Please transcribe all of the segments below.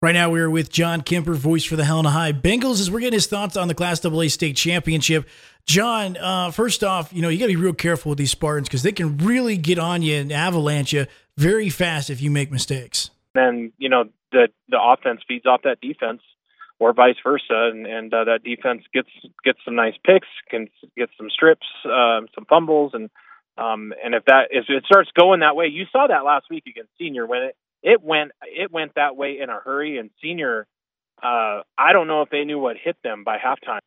Right now, we're with John Kemper, voice for the Helena High Bengals, as we're getting his thoughts on the Class AA state championship. John, uh, first off, you know, you got to be real careful with these Spartans because they can really get on you and avalanche you very fast if you make mistakes. And, you know, the, the offense feeds off that defense or vice versa. And, and uh, that defense gets, gets some nice picks, can get some strips, uh, some fumbles. And, um, and if that, if it starts going that way, you saw that last week against senior when it, it went it went that way in a hurry and senior uh I don't know if they knew what hit them by halftime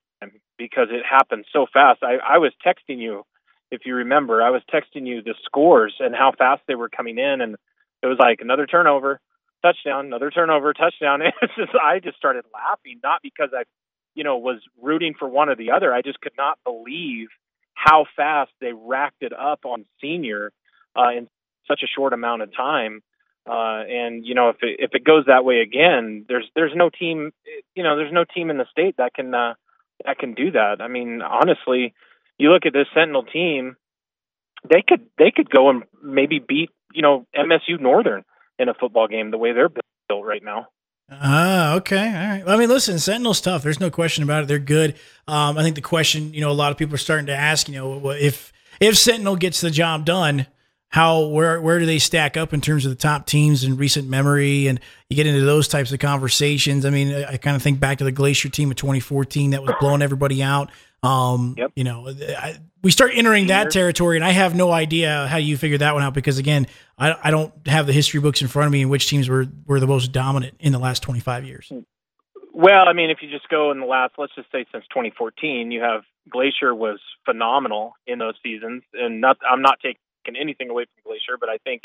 because it happened so fast. I I was texting you if you remember. I was texting you the scores and how fast they were coming in and it was like another turnover, touchdown, another turnover, touchdown. It's just I just started laughing not because I you know was rooting for one or the other. I just could not believe how fast they racked it up on senior uh in such a short amount of time uh, and you know, if it, if it goes that way again, there's there's no team, you know, there's no team in the state that can uh, that can do that. I mean, honestly, you look at this Sentinel team, they could they could go and maybe beat you know MSU Northern in a football game the way they're built right now. Ah, okay, all right. Well, I mean, listen, Sentinel's tough. There's no question about it. They're good. Um, I think the question, you know, a lot of people are starting to ask, you know, if if Sentinel gets the job done how where where do they stack up in terms of the top teams in recent memory? And you get into those types of conversations. I mean i, I kind of think back to the glacier team of 2014 that was blowing everybody out. Um yep. you know I, we start entering that territory and i have no idea how you figure that one out because again I, I don't have the history books in front of me and which teams were were the most dominant in the last 25 years. Well i mean if you just go in the last let's just say since 2014 you have glacier was phenomenal in those seasons and not i'm not taking taken anything away from Glacier, but I think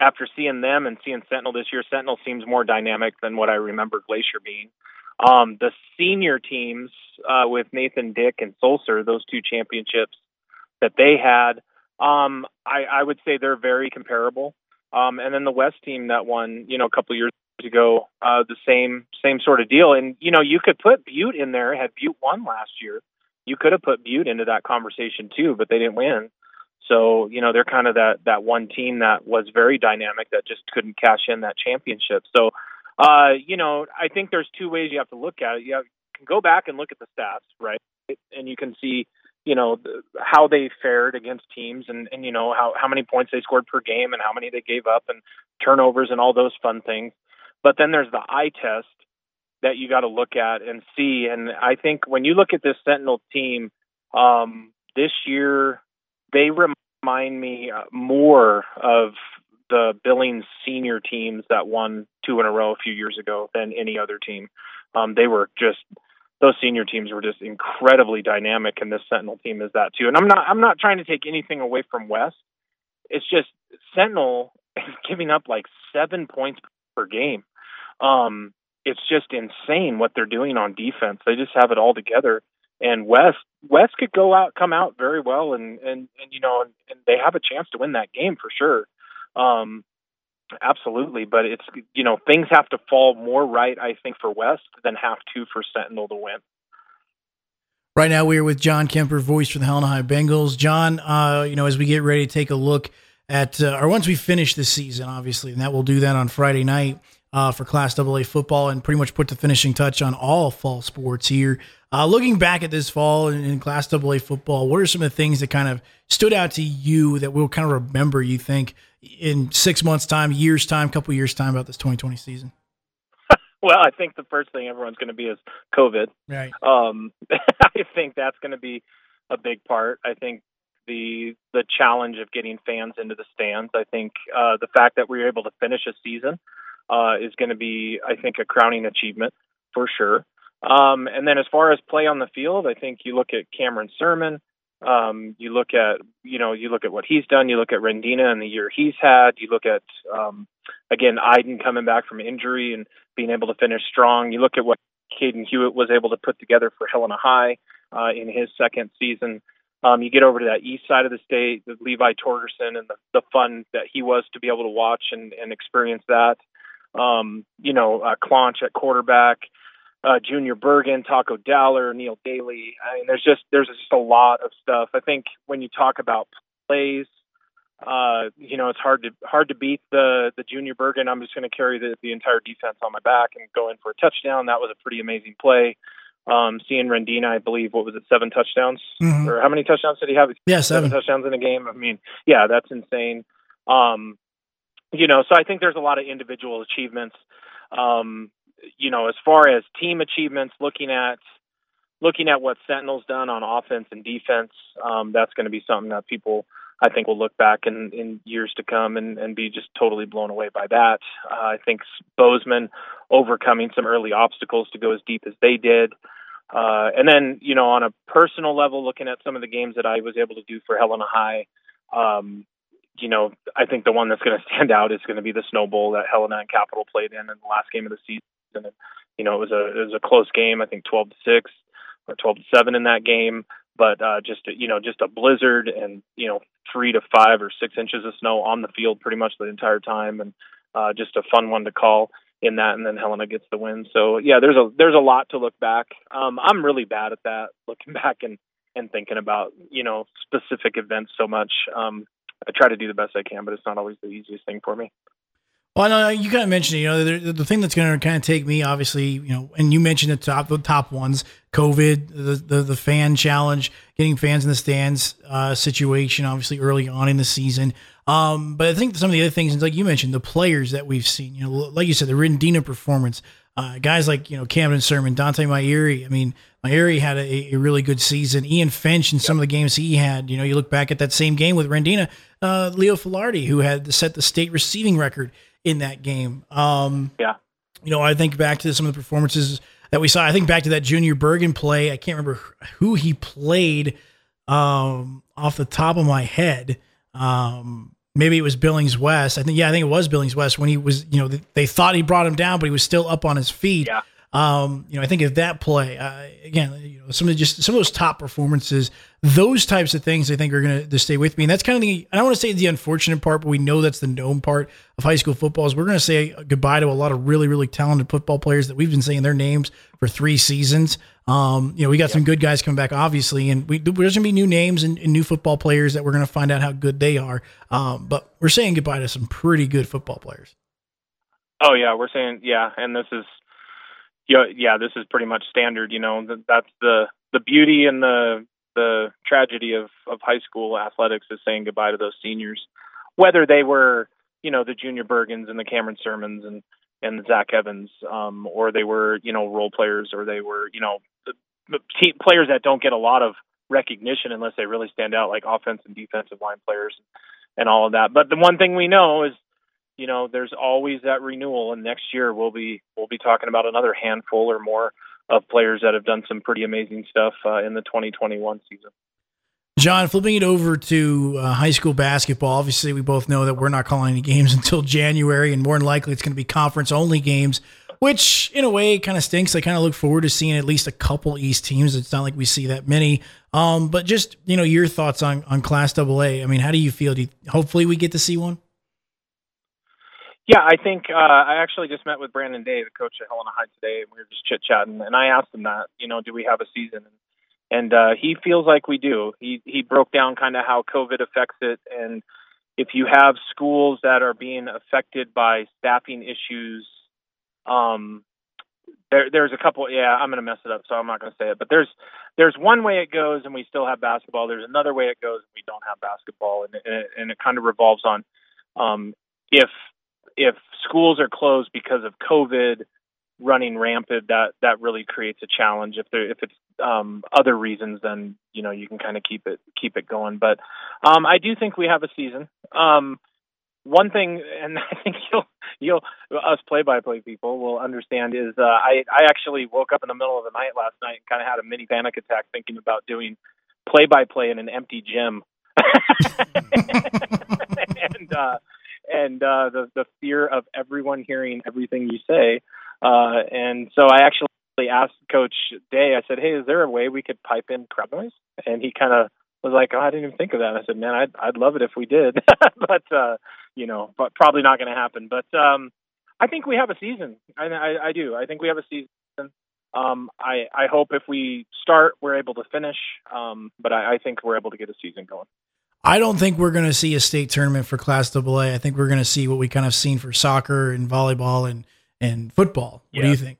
after seeing them and seeing Sentinel this year, Sentinel seems more dynamic than what I remember Glacier being. Um, the senior teams uh, with Nathan Dick and Solser, those two championships that they had, um, I, I would say they're very comparable. Um, and then the West team that won, you know, a couple years ago, uh, the same same sort of deal. And you know, you could put Butte in there. Had Butte won last year, you could have put Butte into that conversation too, but they didn't win. So, you know, they're kind of that that one team that was very dynamic that just couldn't cash in that championship. So, uh, you know, I think there's two ways you have to look at it. You, have, you can go back and look at the stats, right? And you can see, you know, the, how they fared against teams and and you know how how many points they scored per game and how many they gave up and turnovers and all those fun things. But then there's the eye test that you got to look at and see. And I think when you look at this Sentinel team um, this year, they remind me uh, more of the Billings senior teams that won two in a row a few years ago than any other team. Um, they were just those senior teams were just incredibly dynamic, and this Sentinel team is that too. And I'm not I'm not trying to take anything away from West. It's just Sentinel is giving up like seven points per game. Um, it's just insane what they're doing on defense. They just have it all together and West West could go out come out very well and and and you know and, and they have a chance to win that game for sure. Um absolutely, but it's you know things have to fall more right I think for West than have to for Sentinel to win. Right now we are with John Kemper, voice for the Helena High Bengals. John, uh, you know, as we get ready to take a look at, uh, or once we finish the season, obviously, and that we'll do that on Friday night uh, for Class AA football and pretty much put the finishing touch on all fall sports here. Uh, looking back at this fall in, in, Class AA football, what are some of the things that kind of stood out to you that we'll kind of remember? You think in six months' time, years' time, couple years' time about this 2020 season? well, I think the first thing everyone's going to be is COVID. Right. Um, I think that's going to be a big part. I think the the challenge of getting fans into the stands. I think uh, the fact that we were able to finish a season uh, is going to be, I think, a crowning achievement for sure. Um, and then as far as play on the field, I think you look at Cameron Sermon. Um, you look at you know you look at what he's done. You look at Rendina and the year he's had. You look at um, again, Iden coming back from injury and being able to finish strong. You look at what Caden Hewitt was able to put together for Helena High uh, in his second season. Um, you get over to that east side of the state, the Levi Torgerson and the, the fun that he was to be able to watch and, and experience that. Um, you know, uh, Clonch at quarterback, uh, Junior Bergen, Taco Dowler, Neil Daly. I mean, there's just there's just a lot of stuff. I think when you talk about plays, uh, you know, it's hard to hard to beat the the Junior Bergen. I'm just going to carry the the entire defense on my back and go in for a touchdown. That was a pretty amazing play. Um, seeing Rendina, I believe, what was it, seven touchdowns mm-hmm. or how many touchdowns did he have? Yeah, seven. seven touchdowns in a game. I mean, yeah, that's insane. Um, you know, so I think there's a lot of individual achievements. Um, you know, as far as team achievements, looking at looking at what Sentinel's done on offense and defense, um, that's going to be something that people I think will look back in, in years to come and, and be just totally blown away by that. Uh, I think Bozeman overcoming some early obstacles to go as deep as they did. Uh, and then, you know, on a personal level, looking at some of the games that I was able to do for Helena High, um, you know, I think the one that's going to stand out is going to be the Snow Bowl that Helena and Capital played in in the last game of the season. And, you know, it was a it was a close game. I think 12 to six or 12 to seven in that game but uh, just a, you know just a blizzard and you know three to five or six inches of snow on the field pretty much the entire time, and uh, just a fun one to call in that. And then Helena gets the win. So yeah, there's a there's a lot to look back. Um, I'm really bad at that, looking back and and thinking about you know specific events so much. Um, I try to do the best I can, but it's not always the easiest thing for me. Well, no, you kind of mentioned, you know, the, the thing that's going to kind of take me, obviously, you know, and you mentioned the top, the top ones, COVID, the, the, the fan challenge, getting fans in the stands uh, situation, obviously early on in the season. Um, but I think some of the other things, like you mentioned, the players that we've seen, you know, like you said, the Rendina performance, uh, guys like, you know, Camden Sermon, Dante Myeri. I mean, Myeri had a, a, really good season. Ian Finch in some of the games he had, you know, you look back at that same game with Rendina, uh, Leo Filardi, who had set the state receiving record in that game. Um, yeah. You know, I think back to some of the performances that we saw. I think back to that Junior Bergen play. I can't remember who he played um, off the top of my head. Um, maybe it was Billings West. I think, yeah, I think it was Billings West when he was, you know, they thought he brought him down, but he was still up on his feet. Yeah. Um, you know, I think of that play uh, again. You know, some of the, just some of those top performances, those types of things, I think are going to stay with me. And that's kind of the I don't want to say the unfortunate part, but we know that's the known part of high school football. Is we're going to say goodbye to a lot of really really talented football players that we've been saying their names for three seasons. Um, you know, we got some good guys coming back, obviously, and we, there's going to be new names and, and, new football players that we're going to find out how good they are. Um, but we're saying goodbye to some pretty good football players. Oh yeah, we're saying yeah, and this is yeah, yeah, this is pretty much standard. You know, that's the the beauty and the the tragedy of of high school athletics is saying goodbye to those seniors, whether they were you know the Junior Bergens and the Cameron Sermons and and Zach Evans, um, or they were you know role players, or they were you know team players that don't get a lot of recognition unless they really stand out, like offense and defensive line players and all of that. But the one thing we know is you know, there's always that renewal, and next year we'll be we'll be talking about another handful or more of players that have done some pretty amazing stuff uh, in the 2021 season. John, flipping it over to uh, high school basketball. Obviously, we both know that we're not calling any games until January, and more than likely, it's going to be conference only games. Which, in a way, kind of stinks. I kind of look forward to seeing at least a couple East teams. It's not like we see that many. Um, but just you know, your thoughts on on Class AA. I mean, how do you feel? Do you, hopefully, we get to see one. Yeah, I think uh, I actually just met with Brandon Day, the coach at Helena High today, and we were just chit chatting. And I asked him that, you know, do we have a season? And uh, he feels like we do. He he broke down kind of how COVID affects it, and if you have schools that are being affected by staffing issues, um, there there's a couple. Yeah, I'm to mess it up, so I'm not to say it. But there's there's one way it goes, and we still have basketball. There's another way it goes, and we don't have basketball, and and it, and it kind of revolves on um, if if schools are closed because of COVID running rampant, that that really creates a challenge. If there if it's um, other reasons, then you know you can kind of keep it keep it going. But um, I do think we have a season. Um, one thing, and I think you'll you'll us play by play people will understand is uh, I I actually woke up in the middle of the night last night and kind of had a mini panic attack thinking about doing play by play in an empty gym. and uh, and uh, the the fear of everyone hearing everything you say. Uh, and so I actually asked Coach Day. I said, "Hey, is there a way we could pipe in crowd noise?" And he kind of was like, "Oh, I didn't even think of that." And I said, "Man, I'd I'd love it if we did, but uh, you know, but probably not going to happen." But um, I think we have a season. I, I I do. I think we have a season. Um, I I hope if we start, we're able to finish. Um, but I, I think we're able to get a season going. I don't think we're going to see a state tournament for Class AA. I think we're going to see what we kind of seen for soccer and volleyball and and football. What yeah. do you think?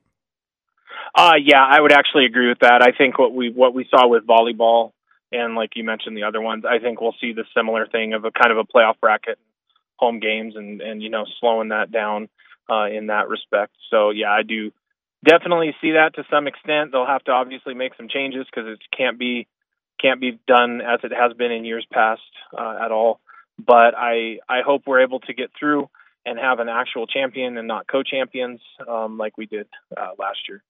Uh, yeah, I would actually agree with that. I think what we what we saw with volleyball and like you mentioned the other ones, I think we'll see the similar thing of a kind of a playoff bracket, home games, and and you know slowing that down uh, in that respect. So yeah, I do definitely see that to some extent. They'll have to obviously make some changes because it can't be can't be done as it has been in years past uh, at all. But I I hope we're able to get through and have an actual champion and not co-champions um, like we did uh, last year.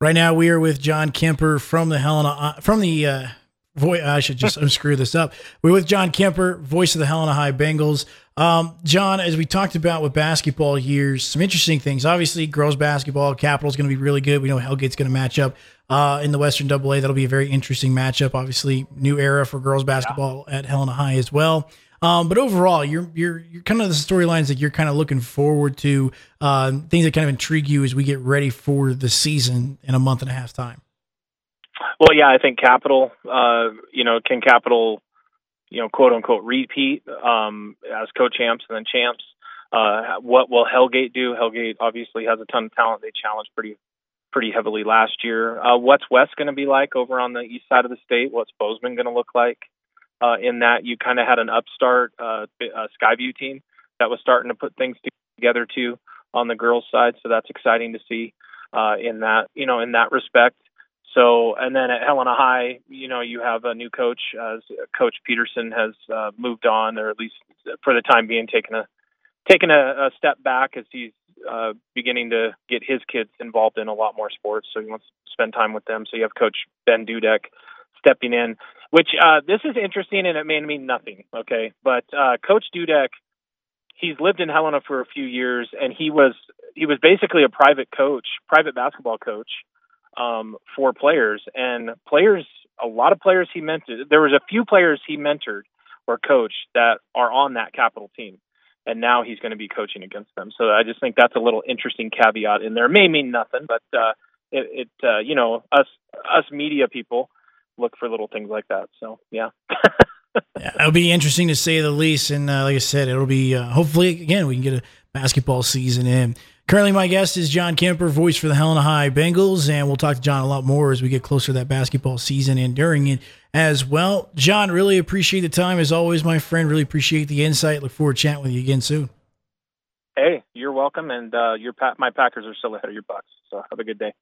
Right now, we are with John Kemper from the Helena uh, from the. Voice. I should just unscrew this up. We're with John Kemper, voice of the Helena High Bengals. Um, John, as we talked about with basketball years, some interesting things. Obviously, girls basketball, Capital is going to be really good. We know Hellgate's going to match up uh, in the Western Double AA. That'll be a very interesting matchup. Obviously, new era for girls basketball yeah. at Helena High as well. Um, but overall, you're you're you're kind of the storylines that you're kind of looking forward to, uh, things that kind of intrigue you as we get ready for the season in a month and a half time. Well, yeah, I think Capital, uh, you know, can Capital, you know, quote unquote repeat um, as co-champs and then champs. Uh, what will Hellgate do? Hellgate obviously has a ton of talent. They challenged pretty pretty heavily last year. Uh, what's West going to be like over on the east side of the state? What's Bozeman going to look like? uh, in that you kind of had an upstart uh, uh, Skyview team that was starting to put things together too on the girls' side. So that's exciting to see uh, in that you know in that respect. So and then at Helena High, you know you have a new coach. Uh, coach Peterson has uh, moved on, or at least for the time being, taken a taken a, a step back as he's uh, beginning to get his kids involved in a lot more sports. So he wants to spend time with them. So you have Coach Ben Dudek stepping in, which uh, this is interesting and it may mean nothing. Okay, but uh, Coach Dudek, he's lived in Helena for a few years, and he was he was basically a private coach, private basketball coach um, for players, and players. A lot of players he mentored. There was a few players he mentored or coached that are on that capital team and now he's going to be coaching against them. So I just think that's a little interesting caveat in there. It may mean nothing, but uh, it, it uh, you know, us us media people look for little things like that. So yeah. yeah, it'll be interesting to say the least. And uh, like I said, it'll be uh, hopefully again we can get a basketball season in. Currently, my guest is John Kemper, voice for the Helena High Bengals, and we'll talk to John a lot more as we get closer to that basketball season and during it as well. John, really appreciate the time as always, my friend. Really appreciate the insight. Look forward to chatting with you again soon. Hey, you're welcome, and uh, your my Packers are still ahead of your Bucs. So have a good day.